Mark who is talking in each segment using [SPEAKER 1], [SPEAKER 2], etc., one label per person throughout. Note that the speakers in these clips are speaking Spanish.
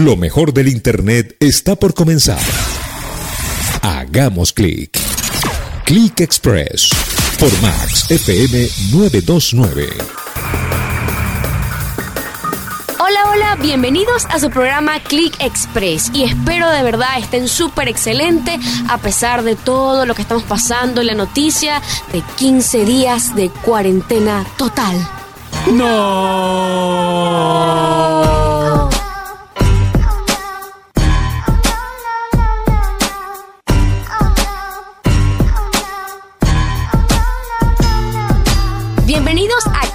[SPEAKER 1] Lo mejor del Internet está por comenzar. Hagamos clic. Click Express por Max FM 929.
[SPEAKER 2] Hola, hola, bienvenidos a su programa Click Express y espero de verdad estén súper excelente a pesar de todo lo que estamos pasando en la noticia de 15 días de cuarentena total.
[SPEAKER 3] ¡No!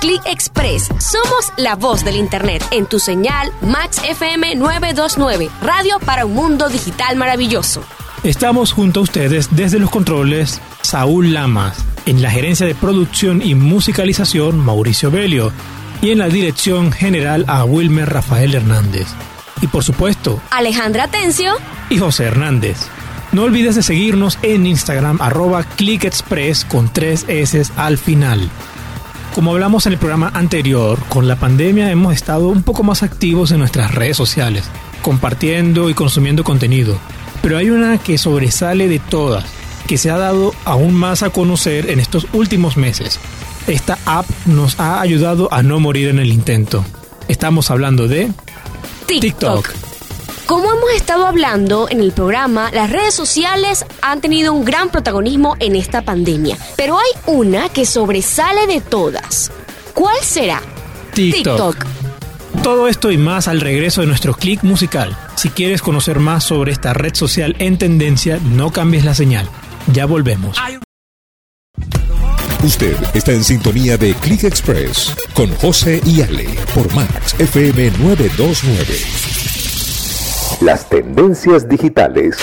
[SPEAKER 2] Click Express. Somos la voz del Internet en tu señal Max FM 929, radio para un mundo digital maravilloso.
[SPEAKER 3] Estamos junto a ustedes desde los controles Saúl Lamas, en la gerencia de producción y musicalización Mauricio Belio y en la dirección general a Wilmer Rafael Hernández. Y por supuesto,
[SPEAKER 2] Alejandra Tencio
[SPEAKER 3] y José Hernández. No olvides de seguirnos en Instagram arroba clickexpress con tres S al final. Como hablamos en el programa anterior, con la pandemia hemos estado un poco más activos en nuestras redes sociales, compartiendo y consumiendo contenido. Pero hay una que sobresale de todas, que se ha dado aún más a conocer en estos últimos meses. Esta app nos ha ayudado a no morir en el intento. Estamos hablando de TikTok.
[SPEAKER 2] Como hemos estado hablando en el programa, las redes sociales han tenido un gran protagonismo en esta pandemia, pero hay una que sobresale de todas. ¿Cuál será?
[SPEAKER 3] TikTok. Todo esto y más al regreso de nuestro click musical. Si quieres conocer más sobre esta red social en tendencia, no cambies la señal. Ya volvemos.
[SPEAKER 1] Usted está en sintonía de Click Express con José y Ale por Max FM 929. Las tendencias digitales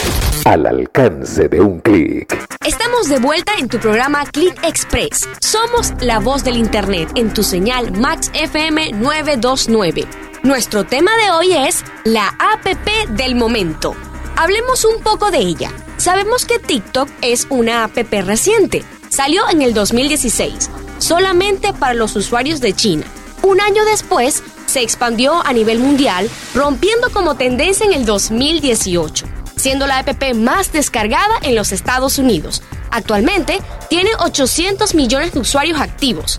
[SPEAKER 1] al alcance de un clic.
[SPEAKER 2] Estamos de vuelta en tu programa Click Express. Somos la voz del Internet en tu señal Max FM 929. Nuestro tema de hoy es la APP del momento. Hablemos un poco de ella. Sabemos que TikTok es una app reciente. Salió en el 2016, solamente para los usuarios de China. Un año después, se expandió a nivel mundial, rompiendo como tendencia en el 2018, siendo la app más descargada en los Estados Unidos. Actualmente tiene 800 millones de usuarios activos.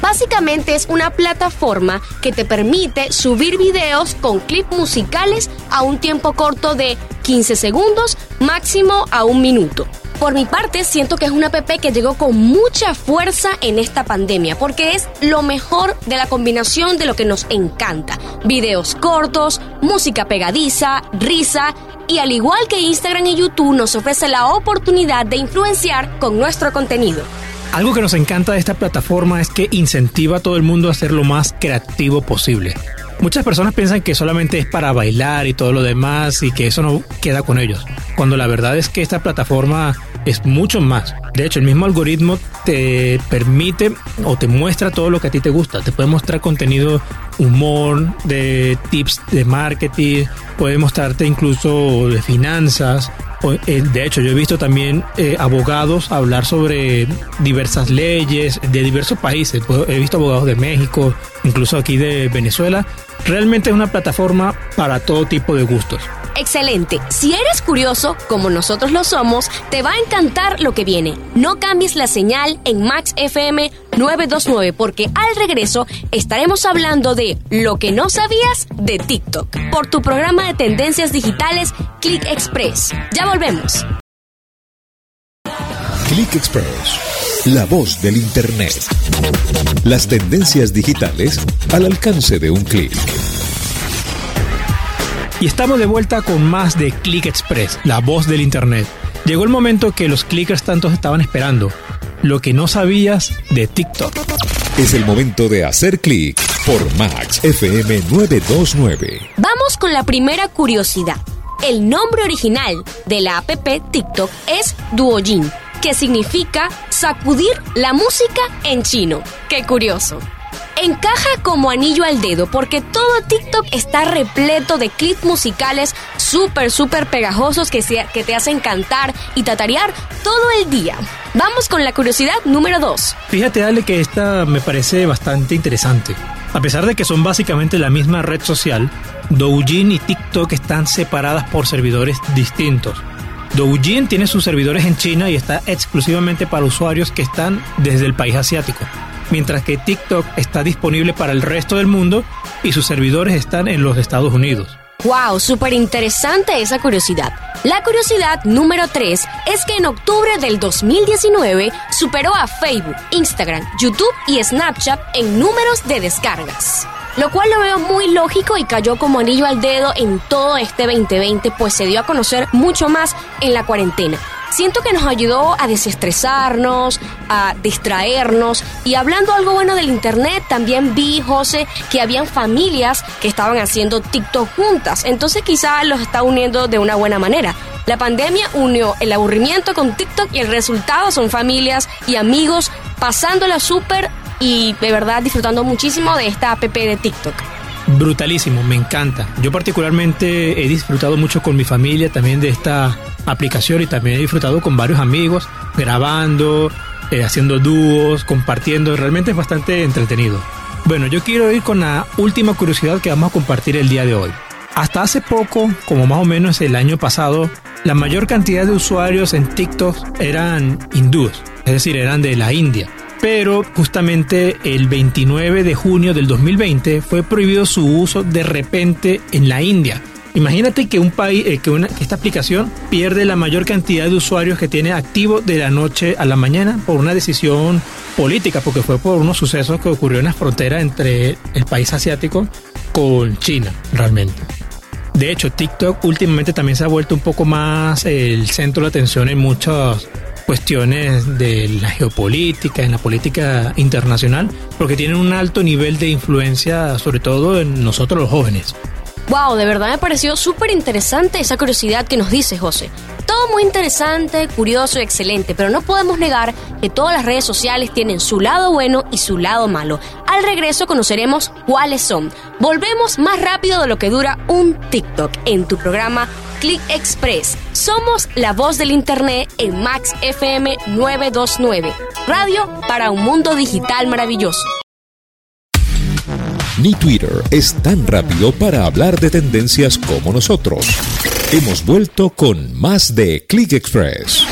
[SPEAKER 2] Básicamente es una plataforma que te permite subir videos con clips musicales a un tiempo corto de 15 segundos, máximo a un minuto. Por mi parte, siento que es una app que llegó con mucha fuerza en esta pandemia, porque es lo mejor de la combinación de lo que nos encanta. Videos cortos, música pegadiza, risa, y al igual que Instagram y YouTube nos ofrece la oportunidad de influenciar con nuestro contenido.
[SPEAKER 3] Algo que nos encanta de esta plataforma es que incentiva a todo el mundo a ser lo más creativo posible. Muchas personas piensan que solamente es para bailar y todo lo demás y que eso no queda con ellos, cuando la verdad es que esta plataforma es mucho más. De hecho, el mismo algoritmo te permite o te muestra todo lo que a ti te gusta. Te puede mostrar contenido, humor, de tips de marketing, puede mostrarte incluso de finanzas. Eh, de hecho, yo he visto también eh, abogados hablar sobre diversas leyes de diversos países. He visto abogados de México, incluso aquí de Venezuela. Realmente es una plataforma para todo tipo de gustos.
[SPEAKER 2] Excelente. Si eres curioso, como nosotros lo somos, te va a encantar lo que viene. No cambies la señal en Max FM 929 porque al regreso estaremos hablando de lo que no sabías de TikTok por tu programa de tendencias digitales Click Express. Ya volvemos.
[SPEAKER 1] Click Express, la voz del Internet. Las tendencias digitales al alcance de un clic.
[SPEAKER 3] Y estamos de vuelta con más de Click Express, la voz del Internet. Llegó el momento que los clickers tantos estaban esperando. Lo que no sabías de TikTok.
[SPEAKER 1] Es el momento de hacer clic por Max FM 929.
[SPEAKER 2] Vamos con la primera curiosidad. El nombre original de la app TikTok es Duojin, que significa sacudir la música en chino. ¡Qué curioso! Encaja como anillo al dedo porque todo TikTok está repleto de clips musicales súper, súper pegajosos que, te hacen cantar y tatarear todo el día. Vamos con la curiosidad número 2.
[SPEAKER 3] Fíjate, Ale, que esta me parece bastante interesante. A pesar de que son básicamente la misma red social, Douyin y TikTok están separadas por servidores distintos. Douyin tiene sus servidores en China y está exclusivamente para usuarios que están desde el país asiático, mientras que TikTok está disponible para el resto del mundo y sus servidores están en los Estados Unidos.
[SPEAKER 2] ¡Wow! Súper interesante esa curiosidad. La curiosidad número 3 es que en octubre del 2019 superó a Facebook, Instagram, YouTube y Snapchat en números de descargas lo cual lo veo muy lógico y cayó como anillo al dedo en todo este 2020, pues se dio a conocer mucho más en la cuarentena. Siento que nos ayudó a desestresarnos, a distraernos y hablando algo bueno del internet, también vi, José, que habían familias que estaban haciendo TikTok juntas, entonces quizá los está uniendo de una buena manera. La pandemia unió el aburrimiento con TikTok y el resultado son familias y amigos pasándola súper y de verdad disfrutando muchísimo de esta app de TikTok.
[SPEAKER 3] Brutalísimo, me encanta. Yo particularmente he disfrutado mucho con mi familia también de esta aplicación y también he disfrutado con varios amigos, grabando, eh, haciendo dúos, compartiendo. Realmente es bastante entretenido. Bueno, yo quiero ir con la última curiosidad que vamos a compartir el día de hoy. Hasta hace poco, como más o menos el año pasado, la mayor cantidad de usuarios en TikTok eran hindúes, es decir, eran de la India pero justamente el 29 de junio del 2020 fue prohibido su uso de repente en la India. Imagínate que un país, eh, que, esta aplicación pierde la mayor cantidad de usuarios que tiene activo de la noche a la mañana por una decisión política, porque fue por unos sucesos que ocurrió en la frontera entre el país asiático con China, realmente. De hecho, TikTok últimamente también se ha vuelto un poco más el centro de atención en muchos cuestiones de la geopolítica, en la política internacional, porque tienen un alto nivel de influencia, sobre todo en nosotros los jóvenes.
[SPEAKER 2] Wow, de verdad me pareció súper interesante esa curiosidad que nos dice José. Todo muy interesante, curioso y excelente, pero no podemos negar que todas las redes sociales tienen su lado bueno y su lado malo. Al regreso conoceremos cuáles son. Volvemos más rápido de lo que dura un TikTok en tu programa Click Express. Somos la voz del Internet en Max FM 929. Radio para un mundo digital maravilloso.
[SPEAKER 1] Ni Twitter es tan rápido para hablar de tendencias como nosotros. Hemos vuelto con más de Click Express.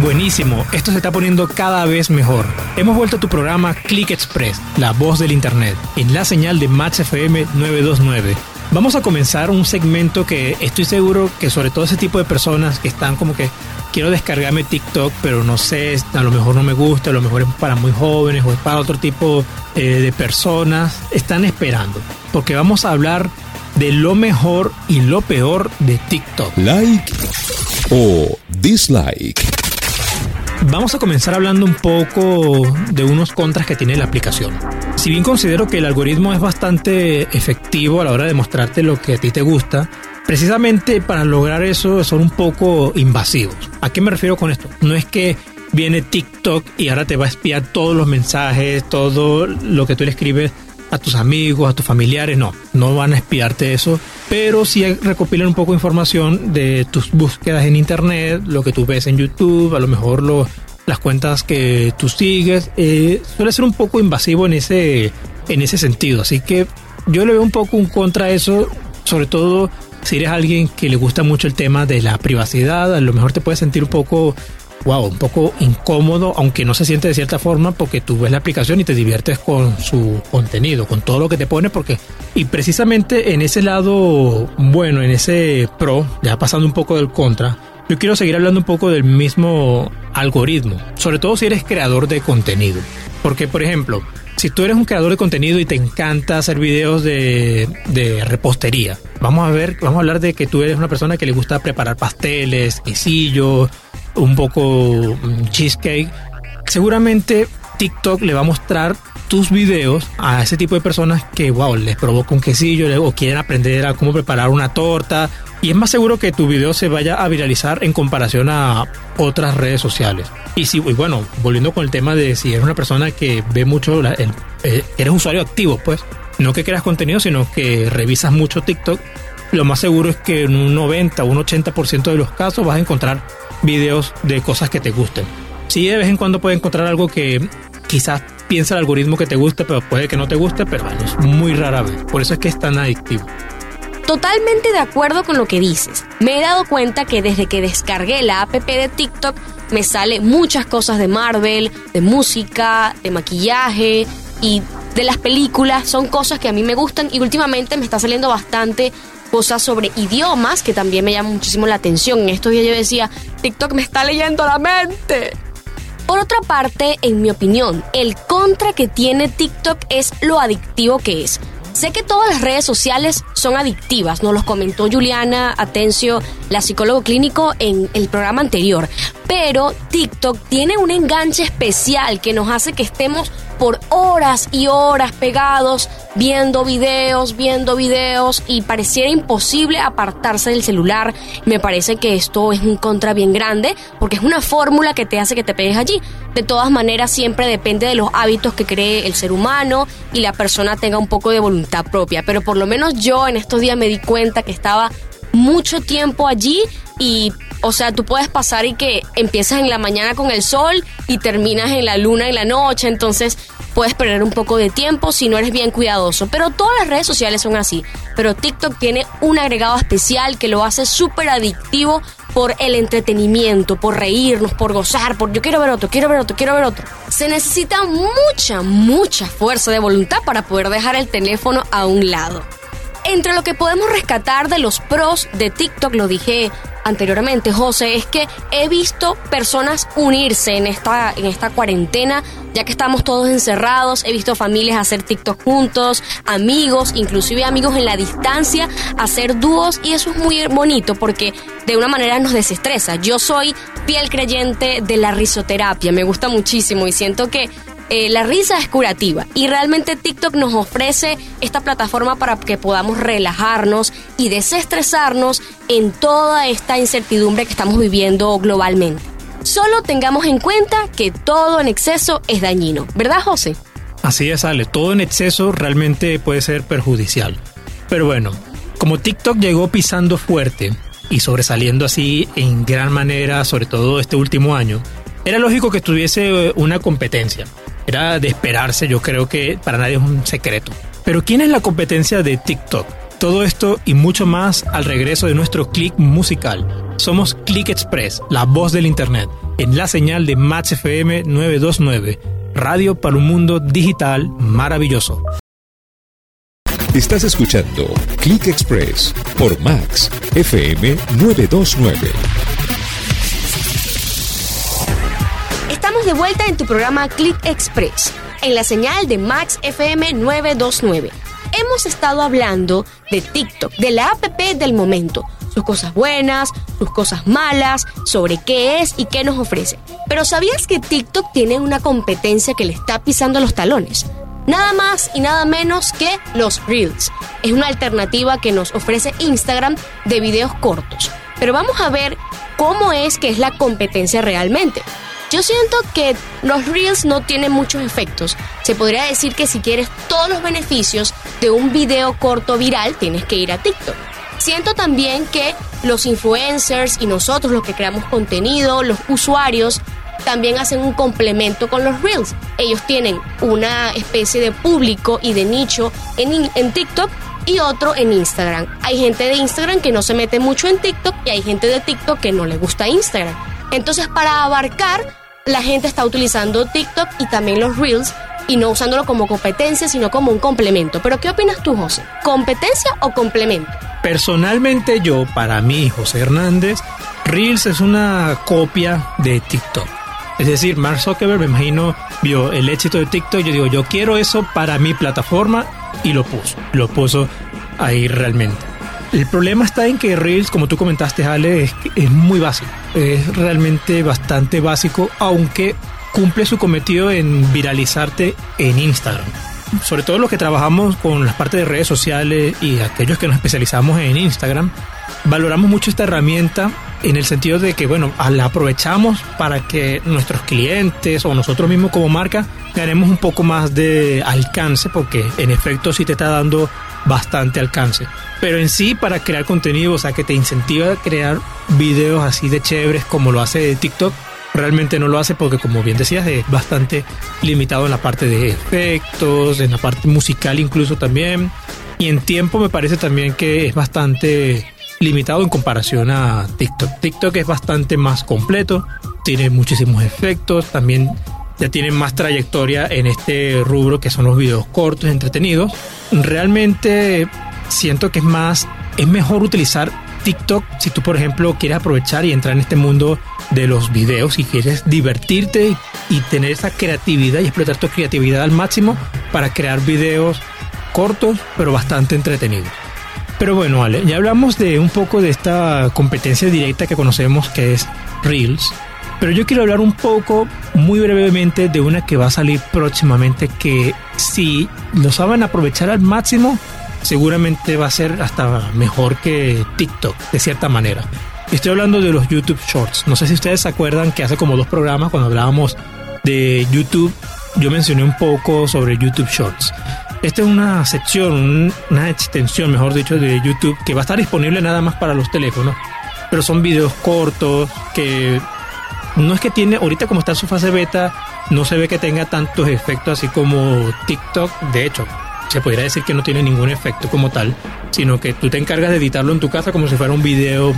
[SPEAKER 3] Buenísimo, esto se está poniendo cada vez mejor. Hemos vuelto a tu programa Click Express, la voz del Internet, en la señal de Max FM 929 Vamos a comenzar un segmento que estoy seguro que sobre todo ese tipo de personas que están como que quiero descargarme TikTok, pero no sé, a lo mejor no me gusta, a lo mejor es para muy jóvenes o es para otro tipo eh, de personas, están esperando. Porque vamos a hablar de lo mejor y lo peor de TikTok.
[SPEAKER 1] Like o dislike.
[SPEAKER 3] Vamos a comenzar hablando un poco de unos contras que tiene la aplicación. Si bien considero que el algoritmo es bastante efectivo a la hora de mostrarte lo que a ti te gusta, precisamente para lograr eso son un poco invasivos. ¿A qué me refiero con esto? No es que viene TikTok y ahora te va a espiar todos los mensajes, todo lo que tú le escribes a tus amigos, a tus familiares, no, no van a espiarte eso, pero sí recopilan un poco de información de tus búsquedas en internet, lo que tú ves en YouTube, a lo mejor lo, las cuentas que tú sigues, eh, suele ser un poco invasivo en ese, en ese sentido. Así que yo le veo un poco un contra eso, sobre todo si eres alguien que le gusta mucho el tema de la privacidad, a lo mejor te puedes sentir un poco, wow, un poco incómodo, aunque no se siente de cierta forma, porque tú ves la aplicación y te diviertes con su contenido, con todo lo que te pone, porque, y precisamente en ese lado, bueno, en ese pro, ya pasando un poco del contra, yo quiero seguir hablando un poco del mismo algoritmo, sobre todo si eres creador de contenido. Porque, por ejemplo, si tú eres un creador de contenido y te encanta hacer videos de, repostería, vamos a ver, vamos a hablar de que tú eres una persona que le gusta preparar pasteles, quesillo, un poco mm, cheesecake. Seguramente TikTok le va a mostrar tus videos a ese tipo de personas que, wow, les provoca un quesillo o quieren aprender a cómo preparar una torta y es más seguro que tu video se vaya a viralizar en comparación a otras redes sociales. Y si, bueno, volviendo con el tema de si eres una persona que ve mucho, el, eh, eres usuario activo, pues, no que creas contenido, sino que revisas mucho TikTok, lo más seguro es que en un 90 o un 80% de los casos vas a encontrar videos de cosas que te gusten. Sí, de vez en cuando puedes encontrar algo que quizás piensa el algoritmo que te guste, pero puede que no te guste, pero bueno, es muy rara vez. Por eso es que es tan adictivo.
[SPEAKER 2] Totalmente de acuerdo con lo que dices. Me he dado cuenta que desde que descargué la app de TikTok me sale muchas cosas de Marvel, de música, de maquillaje y de las películas. Son cosas que a mí me gustan y últimamente me está saliendo bastante cosas sobre idiomas que también me llaman muchísimo la atención. En estos días yo decía, TikTok me está leyendo la mente. Por otra parte, en mi opinión, el contra que tiene TikTok es lo adictivo que es. Sé que todas las redes sociales son adictivas, nos los comentó Juliana Atencio, la psicólogo clínico, en el programa anterior. Pero TikTok tiene un enganche especial que nos hace que estemos por horas y horas pegados viendo videos, viendo videos y pareciera imposible apartarse del celular. Me parece que esto es un contra bien grande porque es una fórmula que te hace que te pegues allí. De todas maneras, siempre depende de los hábitos que cree el ser humano y la persona tenga un poco de voluntad propia. Pero por lo menos yo en estos días me di cuenta que estaba mucho tiempo allí y o sea, tú puedes pasar y que empiezas en la mañana con el sol y terminas en la luna en la noche, entonces puedes perder un poco de tiempo si no eres bien cuidadoso. Pero todas las redes sociales son así. Pero TikTok tiene un agregado especial que lo hace súper adictivo por el entretenimiento, por reírnos, por gozar, por yo quiero ver otro, quiero ver otro, quiero ver otro. Se necesita mucha, mucha fuerza de voluntad para poder dejar el teléfono a un lado. Entre lo que podemos rescatar de los pros de TikTok, lo dije anteriormente, José, es que he visto personas unirse en esta, en esta cuarentena, ya que estamos todos encerrados, he visto familias hacer TikTok juntos, amigos, inclusive amigos en la distancia, hacer dúos y eso es muy bonito porque de una manera nos desestresa. Yo soy fiel creyente de la risoterapia, me gusta muchísimo y siento que eh, la risa es curativa y realmente TikTok nos ofrece esta plataforma para que podamos relajarnos y desestresarnos en toda esta incertidumbre que estamos viviendo globalmente. Solo tengamos en cuenta que todo en exceso es dañino, ¿verdad José?
[SPEAKER 3] Así es, Ale, todo en exceso realmente puede ser perjudicial. Pero bueno, como TikTok llegó pisando fuerte y sobresaliendo así en gran manera, sobre todo este último año, era lógico que tuviese una competencia. Era de esperarse, yo creo que para nadie es un secreto. Pero ¿quién es la competencia de TikTok? Todo esto y mucho más al regreso de nuestro click musical. Somos Click Express, la voz del Internet, en la señal de Max FM 929, radio para un mundo digital maravilloso.
[SPEAKER 1] Estás escuchando Click Express por Max FM 929.
[SPEAKER 2] De vuelta en tu programa Click Express, en la señal de Max FM 929. Hemos estado hablando de TikTok, de la app del momento, sus cosas buenas, sus cosas malas, sobre qué es y qué nos ofrece. Pero ¿sabías que TikTok tiene una competencia que le está pisando los talones? Nada más y nada menos que los Reels. Es una alternativa que nos ofrece Instagram de videos cortos. Pero vamos a ver cómo es que es la competencia realmente. Yo siento que los Reels no tienen muchos efectos. Se podría decir que si quieres todos los beneficios de un video corto viral, tienes que ir a TikTok. Siento también que los influencers y nosotros los que creamos contenido, los usuarios, también hacen un complemento con los Reels. Ellos tienen una especie de público y de nicho en, en TikTok y otro en Instagram. Hay gente de Instagram que no se mete mucho en TikTok y hay gente de TikTok que no le gusta Instagram. Entonces, para abarcar, la gente está utilizando TikTok y también los Reels y no usándolo como competencia, sino como un complemento. Pero ¿qué opinas tú, José? ¿Competencia o complemento?
[SPEAKER 3] Personalmente yo, para mí, José Hernández, Reels es una copia de TikTok. Es decir, Mark Zuckerberg, me imagino, vio el éxito de TikTok. Yo digo, yo quiero eso para mi plataforma y lo puso. Lo puso ahí realmente. El problema está en que Reels, como tú comentaste, Ale, es, muy básico. Es realmente bastante básico, aunque cumple su cometido en viralizarte en Instagram. Sobre todo los que trabajamos con las partes de redes sociales y aquellos que nos especializamos en Instagram, valoramos mucho esta herramienta en el sentido de que, bueno, la aprovechamos para que nuestros clientes o nosotros mismos como marca ganemos un poco más de alcance, porque en efecto sí te está dando bastante alcance. Pero en sí, para crear contenido, o sea, que te incentiva a crear videos así de chéveres como lo hace TikTok, realmente no lo hace porque como bien decías es bastante limitado en la parte de efectos, en la parte musical incluso también. Y en tiempo me parece también que es bastante limitado en comparación a TikTok. TikTok es bastante más completo, tiene muchísimos efectos, también ya tiene más trayectoria en este rubro que son los videos cortos, entretenidos. Realmente siento que es más, es mejor utilizar TikTok si tú por ejemplo quieres aprovechar y entrar en este mundo de los videos y quieres divertirte y tener esa creatividad y explotar tu creatividad al máximo para crear videos cortos pero bastante entretenidos. Pero bueno, Ale, ya hablamos de un poco de esta competencia directa que conocemos que es Reels. Pero yo quiero hablar un poco, muy brevemente, de una que va a salir próximamente que si lo saben aprovechar al máximo, seguramente va a ser hasta mejor que TikTok, de cierta manera. Estoy hablando de los YouTube Shorts. No sé si ustedes se acuerdan que hace como dos programas, cuando hablábamos de YouTube, yo mencioné un poco sobre YouTube Shorts. Esta es una sección, una extensión, mejor dicho, de YouTube que va a estar disponible nada más para los teléfonos. Pero son videos cortos que no es que tiene, ahorita como está en su fase beta, no se ve que tenga tantos efectos así como TikTok. De hecho, se podría decir que no tiene ningún efecto como tal, sino que tú te encargas de editarlo en tu casa como si fuera un video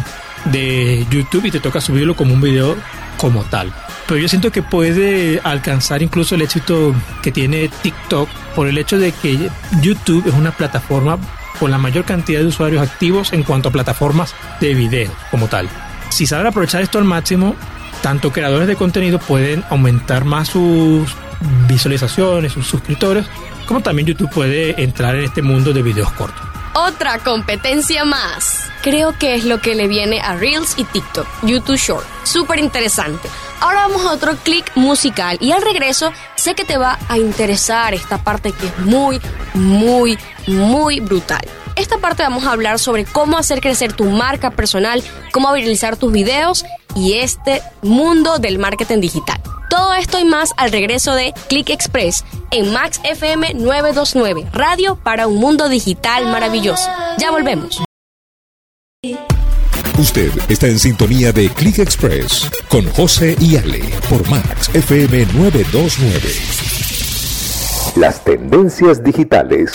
[SPEAKER 3] de YouTube y te toca subirlo como un video como tal. Pero yo siento que puede alcanzar incluso el éxito que tiene TikTok por el hecho de que YouTube es una plataforma con la mayor cantidad de usuarios activos en cuanto a plataformas de video como tal. Si saben aprovechar esto al máximo, tanto creadores de contenido pueden aumentar más sus visualizaciones, sus suscriptores, como también YouTube puede entrar en este mundo de videos cortos.
[SPEAKER 2] Otra competencia más. Creo que es lo que le viene a Reels y TikTok, YouTube Short. Súper interesante. Ahora vamos a otro clic musical y al regreso sé que te va a interesar esta parte que es muy, muy, muy brutal. Esta parte vamos a hablar sobre cómo hacer crecer tu marca personal, cómo viralizar tus videos y este mundo del marketing digital. Todo esto y más al regreso de Click Express en Max FM 929, radio para un mundo digital maravilloso. Ya volvemos.
[SPEAKER 1] Usted está en sintonía de Click Express con José y Ale por Max FM 929. Las tendencias digitales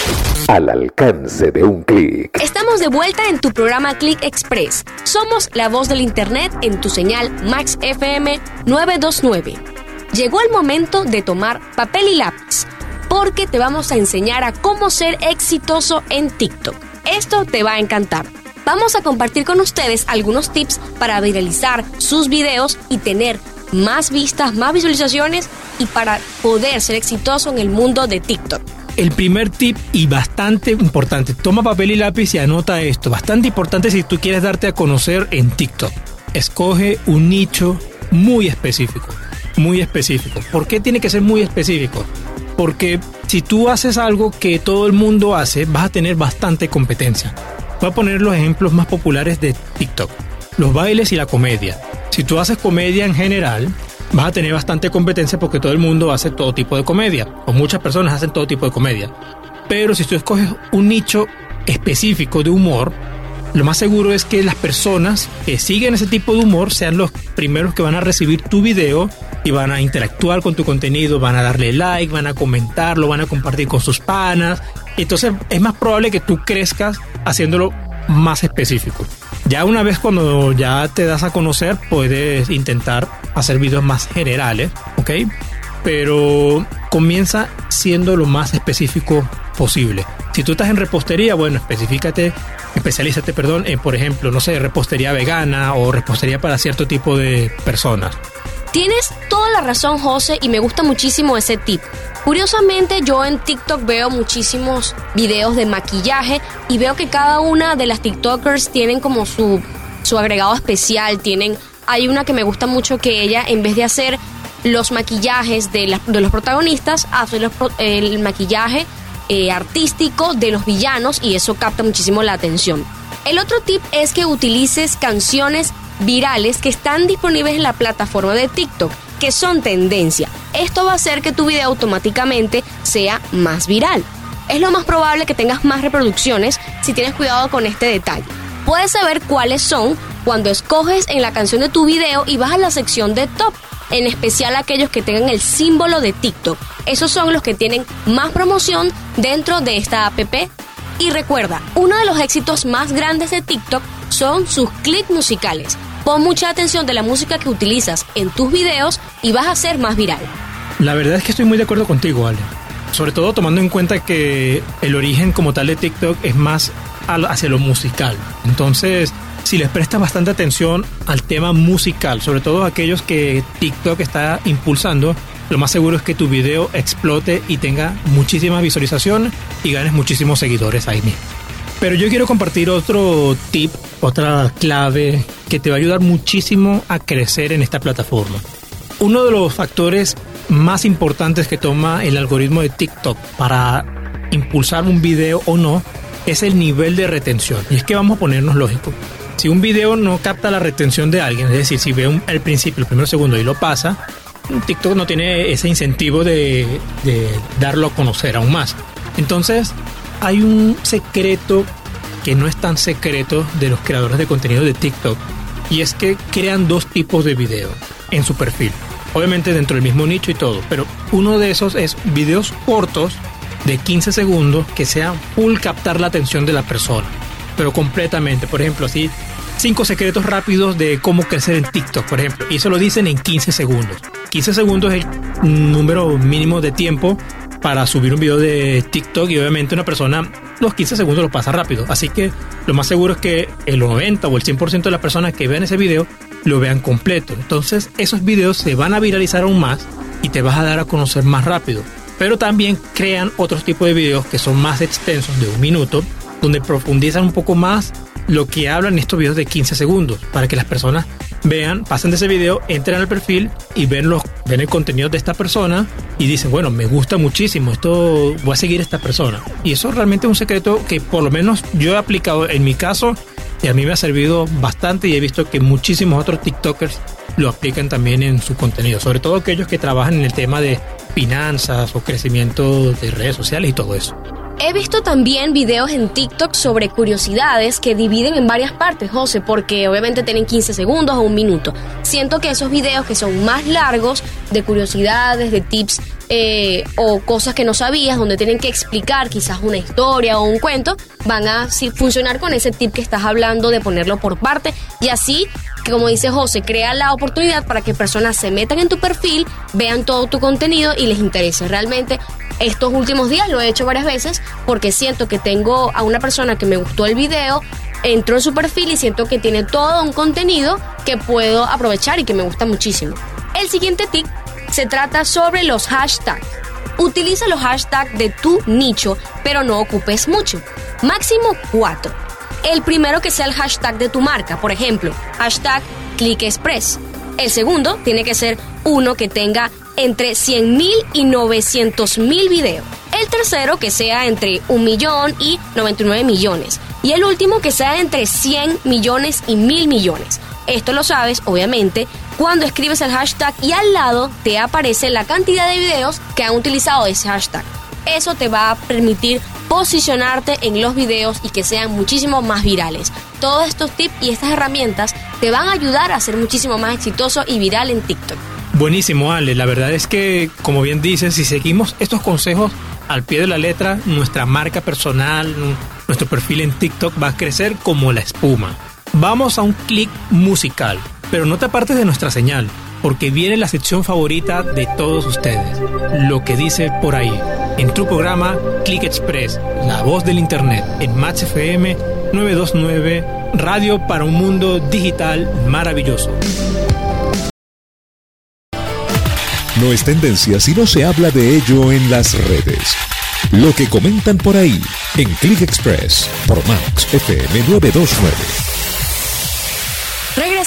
[SPEAKER 1] al alcance de un clic.
[SPEAKER 2] Estamos de vuelta en tu programa Click Express. Somos la voz del Internet en tu señal Max FM 929 llegó el momento de tomar papel y lápiz, porque te vamos a enseñar a cómo ser exitoso en TikTok. Esto te va a encantar. Vamos a compartir con ustedes algunos tips para viralizar sus videos y tener más vistas, más visualizaciones y para poder ser exitoso en el mundo de TikTok.
[SPEAKER 3] El primer tip y bastante importante, toma papel y lápiz y anota esto, bastante importante si tú quieres darte a conocer en TikTok. Escoge un nicho muy específico muy específico. ¿Por qué tiene que ser muy específico? Porque si tú haces algo que todo el mundo hace, vas a tener bastante competencia. Voy a poner los ejemplos más populares de TikTok. Los bailes y la comedia. Si tú haces comedia en general, vas a tener bastante competencia porque todo el mundo hace todo tipo de comedia. O muchas personas hacen todo tipo de comedia. Pero si tú escoges un nicho específico de humor, lo más seguro es que las personas que siguen ese tipo de humor sean los primeros que van a recibir tu video y van a interactuar con tu contenido, van a darle like, van a comentarlo, van a compartir con sus panas. Entonces es más probable que tú crezcas haciéndolo más específico. Ya una vez cuando ya te das a conocer, puedes intentar hacer videos más generales, ¿ok? Pero comienza siendo lo más específico posible. Si tú estás en repostería, bueno, especificate, especialízate, perdón, en, por ejemplo, no sé, repostería vegana o repostería para cierto tipo de personas.
[SPEAKER 2] Tienes toda la razón, José, y me gusta muchísimo ese tip. Curiosamente, yo en TikTok veo muchísimos videos de maquillaje y veo que cada una de las TikTokers tienen como su, su agregado especial. Tienen, hay una que me gusta mucho que ella, en vez de hacer los maquillajes de, de los protagonistas, hace el maquillaje eh, artístico de los villanos y eso capta muchísimo la atención. El otro tip es que utilices canciones virales que están disponibles en la plataforma de TikTok, que son tendencia. Esto va a hacer que tu video automáticamente sea más viral. Es lo más probable que tengas más reproducciones si tienes cuidado con este detalle. Puedes saber cuáles son cuando escoges en la canción de tu video y vas a la sección de top. en especial aquellos que tengan el símbolo de TikTok. Esos son los que tienen más promoción dentro de esta app. Y recuerda, uno de los éxitos más grandes de TikTok son sus clips musicales. Pon mucha atención de la música que utilizas en tus videos y vas a ser más viral.
[SPEAKER 3] La verdad es que estoy muy de acuerdo contigo, Ale. Sobre todo tomando en cuenta que el origen como tal de TikTok es más hacia lo musical. Entonces, si les prestas bastante atención al tema musical, sobre todo aquellos que TikTok está impulsando, lo más seguro es que tu video explote y tenga muchísima visualización y ganes muchísimos seguidores ahí mismo. Pero yo quiero compartir otro tip, otra clave que te va a ayudar muchísimo a crecer en esta plataforma. Uno de los factores más importantes que toma el algoritmo de TikTok para impulsar un video o no es el nivel de retención. Y es que vamos a ponernos lógico. Si un video no capta la retención de alguien, es decir, si ve el principio, el primer segundo y lo pasa, TikTok no tiene ese incentivo de, darlo a conocer aún más. Entonces, hay un secreto que no es tan secreto de los creadores de contenido de TikTok y es que crean dos tipos de video en su perfil. Obviamente dentro del mismo nicho y todo, pero uno de esos es videos cortos de 15 segundos que sean full captar la atención de la persona, pero completamente. Por ejemplo, así, cinco secretos rápidos de cómo crecer en TikTok, por ejemplo, y eso lo dicen en 15 segundos. 15 segundos es el número mínimo de tiempo para subir un video de TikTok y obviamente una persona los 15 segundos lo pasa rápido. Así que lo más seguro es que el 90 o el 100% de las personas que vean ese video lo vean completo. Entonces esos videos se van a viralizar aún más y te vas a dar a conocer más rápido. Pero también crean otros tipos de videos que son más extensos de un minuto, donde profundizan un poco más lo que hablan estos videos de 15 segundos, para que las personas vean, pasen de ese video, entren al perfil y ven, los, el contenido de esta persona y dicen, bueno, me gusta muchísimo, esto voy a seguir a esta persona. Y eso realmente es un secreto que por lo menos yo he aplicado en mi caso y a mí me ha servido bastante y he visto que muchísimos otros TikTokers lo aplican también en su contenido, sobre todo aquellos que trabajan en el tema de finanzas o crecimiento de redes sociales y todo eso.
[SPEAKER 2] He visto también videos en TikTok sobre curiosidades que dividen en varias partes, José, porque obviamente tienen 15 segundos o un minuto. Siento que esos videos que son más largos, de curiosidades, de tips eh, o cosas que no sabías, donde tienen que explicar quizás una historia o un cuento, van a funcionar con ese tip que estás hablando de ponerlo por parte y así como dice José, crea la oportunidad para que personas se metan en tu perfil, vean todo tu contenido y les interese. Realmente estos últimos días lo he hecho varias veces porque siento que tengo a una persona que me gustó el video, entro en su perfil y siento que tiene todo un contenido que puedo aprovechar y que me gusta muchísimo. El siguiente tip se trata sobre los hashtags. Utiliza los hashtags de tu nicho, pero no ocupes mucho. Máximo 4. El primero que sea el hashtag de tu marca, por ejemplo, hashtag ClickExpress. El segundo tiene que ser uno que tenga entre 100.000 y 900.000 videos. El tercero que sea entre 1 millón y 99 millones. Y el último que sea entre 100 millones y 1000 millones. Esto lo sabes, obviamente, cuando escribes el hashtag y al lado te aparece la cantidad de videos que han utilizado ese hashtag. Eso te va a permitir posicionarte en los videos y que sean muchísimo más virales. Todos estos tips y estas herramientas te van a ayudar a ser muchísimo más exitoso y viral en TikTok.
[SPEAKER 3] Buenísimo, Ale. La verdad es que, como bien dices, si seguimos estos consejos al pie de la letra, nuestra marca personal, nuestro perfil en TikTok va a crecer como la espuma. Vamos a un clic musical, pero no te apartes de nuestra señal, porque viene la sección favorita de todos ustedes, lo que dice por ahí, en tu programa Click Express, la voz del Internet, en Match FM 929, radio para un mundo digital maravilloso.
[SPEAKER 1] No es tendencia si no se habla de ello en las redes. Lo que comentan por ahí en Click Express por Max FM 929.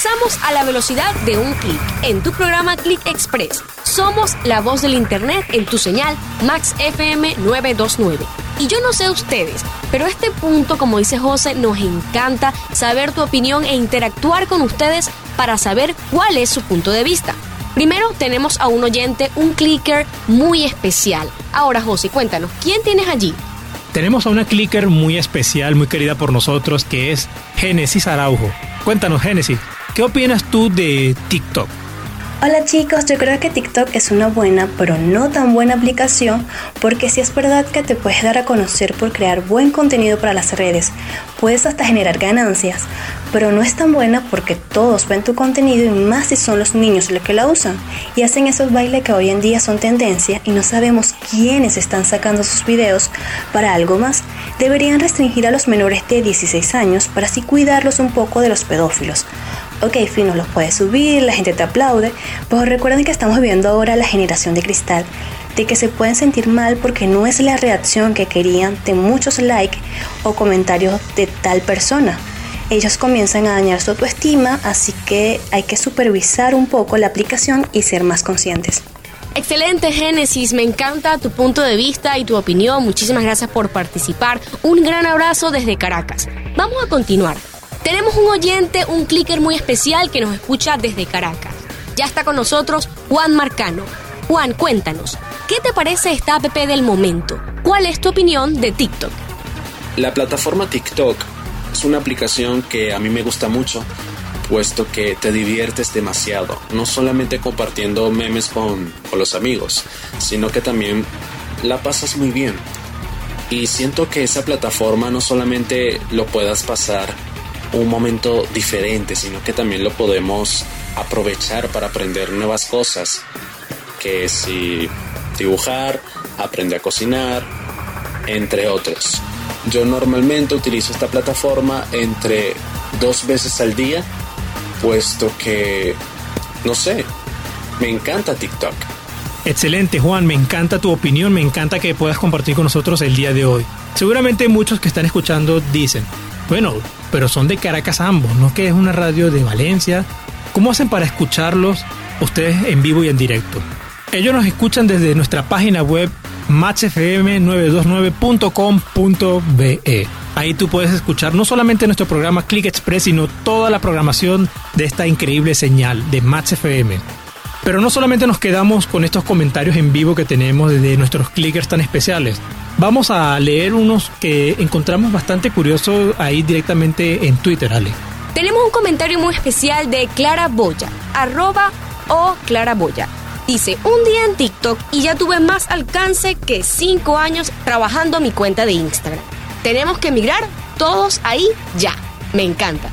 [SPEAKER 2] Regresamos a la velocidad de un clic en tu programa Click Express. Somos la voz del Internet en tu señal Max FM 929. Y yo no sé ustedes, pero este punto, como dice José, nos encanta saber tu opinión e interactuar con ustedes para saber cuál es su punto de vista. Primero tenemos a un oyente, un clicker muy especial. Ahora, José, cuéntanos, ¿quién tienes allí?
[SPEAKER 3] Tenemos a una clicker muy especial, muy querida por nosotros, que es Génesis Araujo. Cuéntanos, Génesis, ¿qué opinas tú de TikTok?
[SPEAKER 4] Hola chicos, yo creo que TikTok es una buena, pero no tan buena aplicación porque si es verdad que te puedes dar a conocer por crear buen contenido para las redes, puedes hasta generar ganancias, pero no es tan buena porque todos ven tu contenido y más si son los niños los que la usan y hacen esos bailes que hoy en día son tendencia y no sabemos quiénes están sacando sus videos para algo más. Deberían restringir a los menores de 16 años para así cuidarlos un poco de los pedófilos ok, fino, los puedes subir, la gente te aplaude, pero recuerden que estamos viviendo ahora la generación de cristal, de que se pueden sentir mal porque no es la reacción que querían de muchos likes o comentarios de tal persona. Ellos comienzan a dañar su autoestima, así que hay que supervisar un poco la aplicación y ser más conscientes.
[SPEAKER 2] Excelente Génesis, me encanta tu punto de vista y tu opinión. Muchísimas gracias por participar. Un gran abrazo desde Caracas. Vamos a continuar. Tenemos un oyente, un clicker muy especial que nos escucha desde Caracas. Ya está con nosotros Juan Marcano. Juan, cuéntanos, ¿qué te parece esta app del momento? ¿Cuál es tu opinión de TikTok?
[SPEAKER 5] La plataforma TikTok es una aplicación que a mí me gusta mucho, puesto que te diviertes demasiado, no solamente compartiendo memes con, los amigos, sino que también la pasas muy bien. Y siento que esa plataforma no solamente lo puedas pasar un momento diferente, sino que también lo podemos aprovechar para aprender nuevas cosas, que si dibujar, aprender a cocinar, entre otros. Yo normalmente utilizo esta plataforma entre dos veces al día, puesto que, no sé, me encanta TikTok.
[SPEAKER 3] Excelente, Juan, me encanta tu opinión, me encanta que puedas compartir con nosotros el día de hoy. Seguramente muchos que están escuchando dicen, bueno, pero son de Caracas ambos, no que es una radio de Valencia. ¿Cómo hacen para escucharlos ustedes en vivo y en directo? Ellos nos escuchan desde nuestra página web matchfm929.com.be. Ahí tú puedes escuchar no solamente nuestro programa Click Express, sino toda la programación de esta increíble señal de Match FM. Pero no solamente nos quedamos con estos comentarios en vivo que tenemos de nuestros clickers tan especiales. Vamos a leer unos que encontramos bastante curiosos ahí directamente en Twitter, Ale.
[SPEAKER 2] Tenemos un comentario muy especial de Clara Boya, arroba o Clara Boya. Dice, un día en TikTok y ya tuve más alcance que 5 años trabajando mi cuenta de Instagram. Tenemos que migrar todos ahí ya. Me encanta.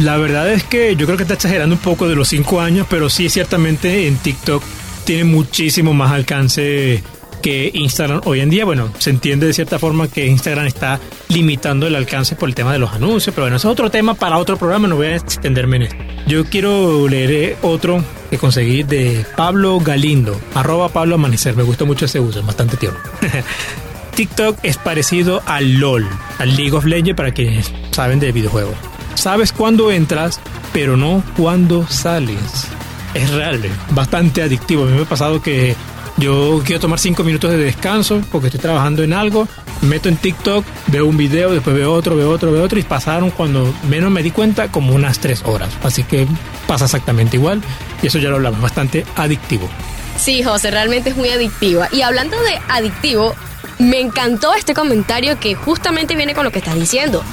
[SPEAKER 3] La verdad es que yo creo que está exagerando un poco de los 5 años, pero sí ciertamente en TikTok tiene muchísimo más alcance que Instagram hoy en día, bueno, se entiende de cierta forma que Instagram está limitando el alcance por el tema de los anuncios, pero bueno, eso es otro tema para otro programa, no voy a extenderme en esto. Yo quiero leer otro que conseguí de Pablo Galindo, arroba Pablo Amanecer, me gusta mucho ese uso, es bastante tierno. TikTok es parecido al LOL, al League of Legends para quienes saben de videojuegos. Sabes cuándo entras, pero no cuándo sales. Es real, bastante adictivo. A mí me ha pasado que yo quiero tomar cinco minutos de descanso porque estoy trabajando en algo, meto en TikTok, veo un video, después veo otro, veo otro, veo otro y pasaron cuando menos me di cuenta como unas tres horas. Así que pasa exactamente igual y eso ya lo hablamos, bastante adictivo.
[SPEAKER 2] Sí, José, realmente es muy adictiva. Y hablando de adictivo, me encantó este comentario que justamente viene con lo que estás diciendo.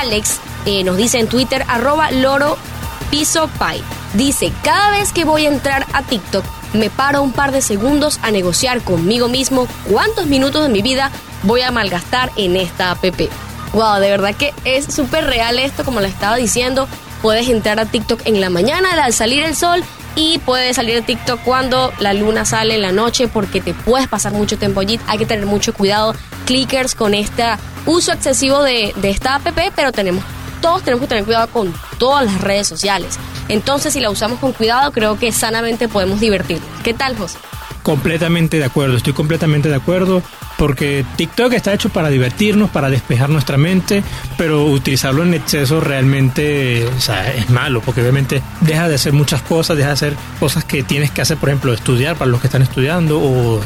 [SPEAKER 2] Alex eh, nos dice en Twitter, arroba loro piso pie. Dice, cada vez que voy a entrar a TikTok, me paro un par de segundos a negociar conmigo mismo cuántos minutos de mi vida voy a malgastar en esta app. Wow, de verdad que es súper real esto, como le estaba diciendo. Puedes entrar a TikTok en la mañana al salir el sol y puedes salir de TikTok cuando la luna sale en la noche porque te puedes pasar mucho tiempo allí. Hay que tener mucho cuidado, clickers, con este uso excesivo de, de esta app, pero tenemos todos tenemos que tener cuidado con todas las redes sociales. Entonces, si la usamos con cuidado, creo que sanamente podemos divertirnos. ¿Qué tal, José?
[SPEAKER 3] Completamente de acuerdo, estoy completamente de acuerdo porque TikTok está hecho para divertirnos, para despejar nuestra mente, pero utilizarlo en exceso realmente es malo, porque obviamente deja de hacer muchas cosas, deja de hacer cosas que tienes que hacer, por ejemplo, estudiar para los que están estudiando, o,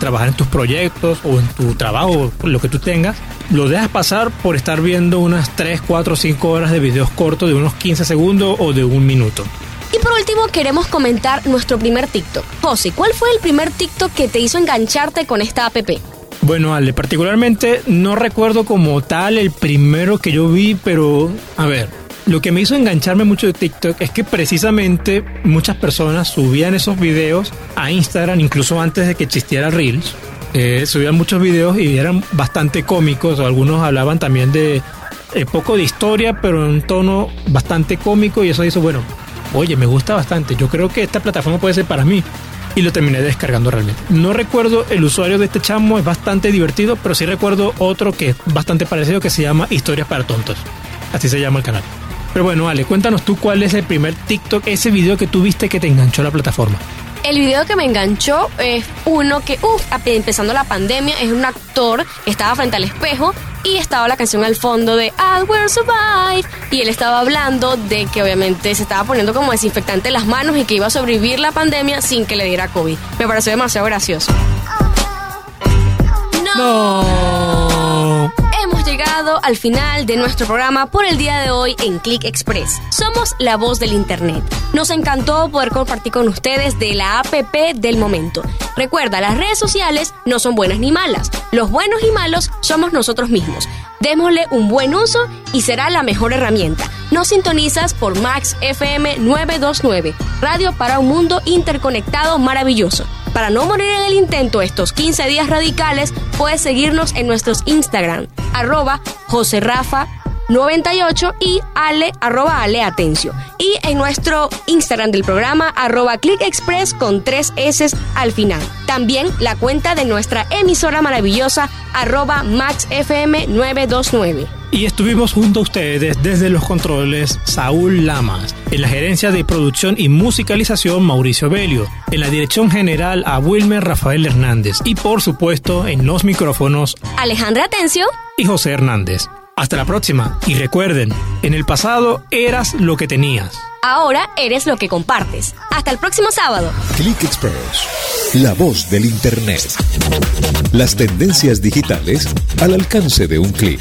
[SPEAKER 3] trabajar en tus proyectos, o en tu trabajo, lo que tú tengas. Lo dejas pasar por estar viendo unas 3, 4, 5 horas de videos cortos de unos 15 segundos o de un minuto.
[SPEAKER 2] Y por último, queremos comentar nuestro primer TikTok. José, ¿cuál fue el primer TikTok que te hizo engancharte con esta app?
[SPEAKER 3] Bueno, Ale, particularmente no recuerdo como tal el primero que yo vi, pero a ver, lo que me hizo engancharme mucho de TikTok es que precisamente muchas personas subían esos videos a Instagram, incluso antes de que existiera Reels. Eh, subían muchos videos y eran bastante cómicos, algunos hablaban también de eh, poco de historia, pero en un tono bastante cómico y eso hizo, bueno, oye, me gusta bastante, yo creo que esta plataforma puede ser para mí. Y lo terminé descargando realmente. No recuerdo el usuario de este chamo, es bastante divertido, pero sí recuerdo otro que es bastante parecido que se llama Historias para Tontos. Así se llama el canal. Pero bueno, Ale, cuéntanos tú cuál es el primer TikTok, ese video que tú viste que te enganchó la plataforma.
[SPEAKER 2] El video que me enganchó es uno que, uff, empezando la pandemia, es un actor, estaba frente al espejo y estaba la canción al fondo de I Will Survive. Y él estaba hablando de que obviamente se estaba poniendo como desinfectante las manos y que iba a sobrevivir la pandemia sin que le diera COVID. Me pareció demasiado gracioso.
[SPEAKER 3] no
[SPEAKER 2] llegado al final de nuestro programa por el día de hoy en Click Express. Somos la voz del Internet. Nos encantó poder compartir con ustedes de la APP del momento. Recuerda, las redes sociales no son buenas ni malas. Los buenos y malos somos nosotros mismos. Démosle un buen uso y será la mejor herramienta. Nos sintonizas por Max FM 929, radio para un mundo interconectado maravilloso. Para no morir en el intento estos 15 días radicales, puedes seguirnos en nuestros Instagram, arroba José Rafa 98 y ale, arroba ale atencio. Y en nuestro Instagram del programa, arroba click express con tres S al final. También la cuenta de nuestra emisora maravillosa, arroba maxfm 929
[SPEAKER 3] y estuvimos junto a ustedes desde los controles Saúl Lamas, en la gerencia de producción y musicalización Mauricio Belio, en la dirección general a Wilmer Rafael Hernández y por supuesto en los micrófonos
[SPEAKER 2] Alejandra Atencio
[SPEAKER 3] y José Hernández. Hasta la próxima y recuerden, en el pasado eras lo que tenías.
[SPEAKER 2] Ahora eres lo que compartes. Hasta el próximo sábado.
[SPEAKER 1] Click Express, la voz del Internet. Las tendencias digitales al alcance de un clic.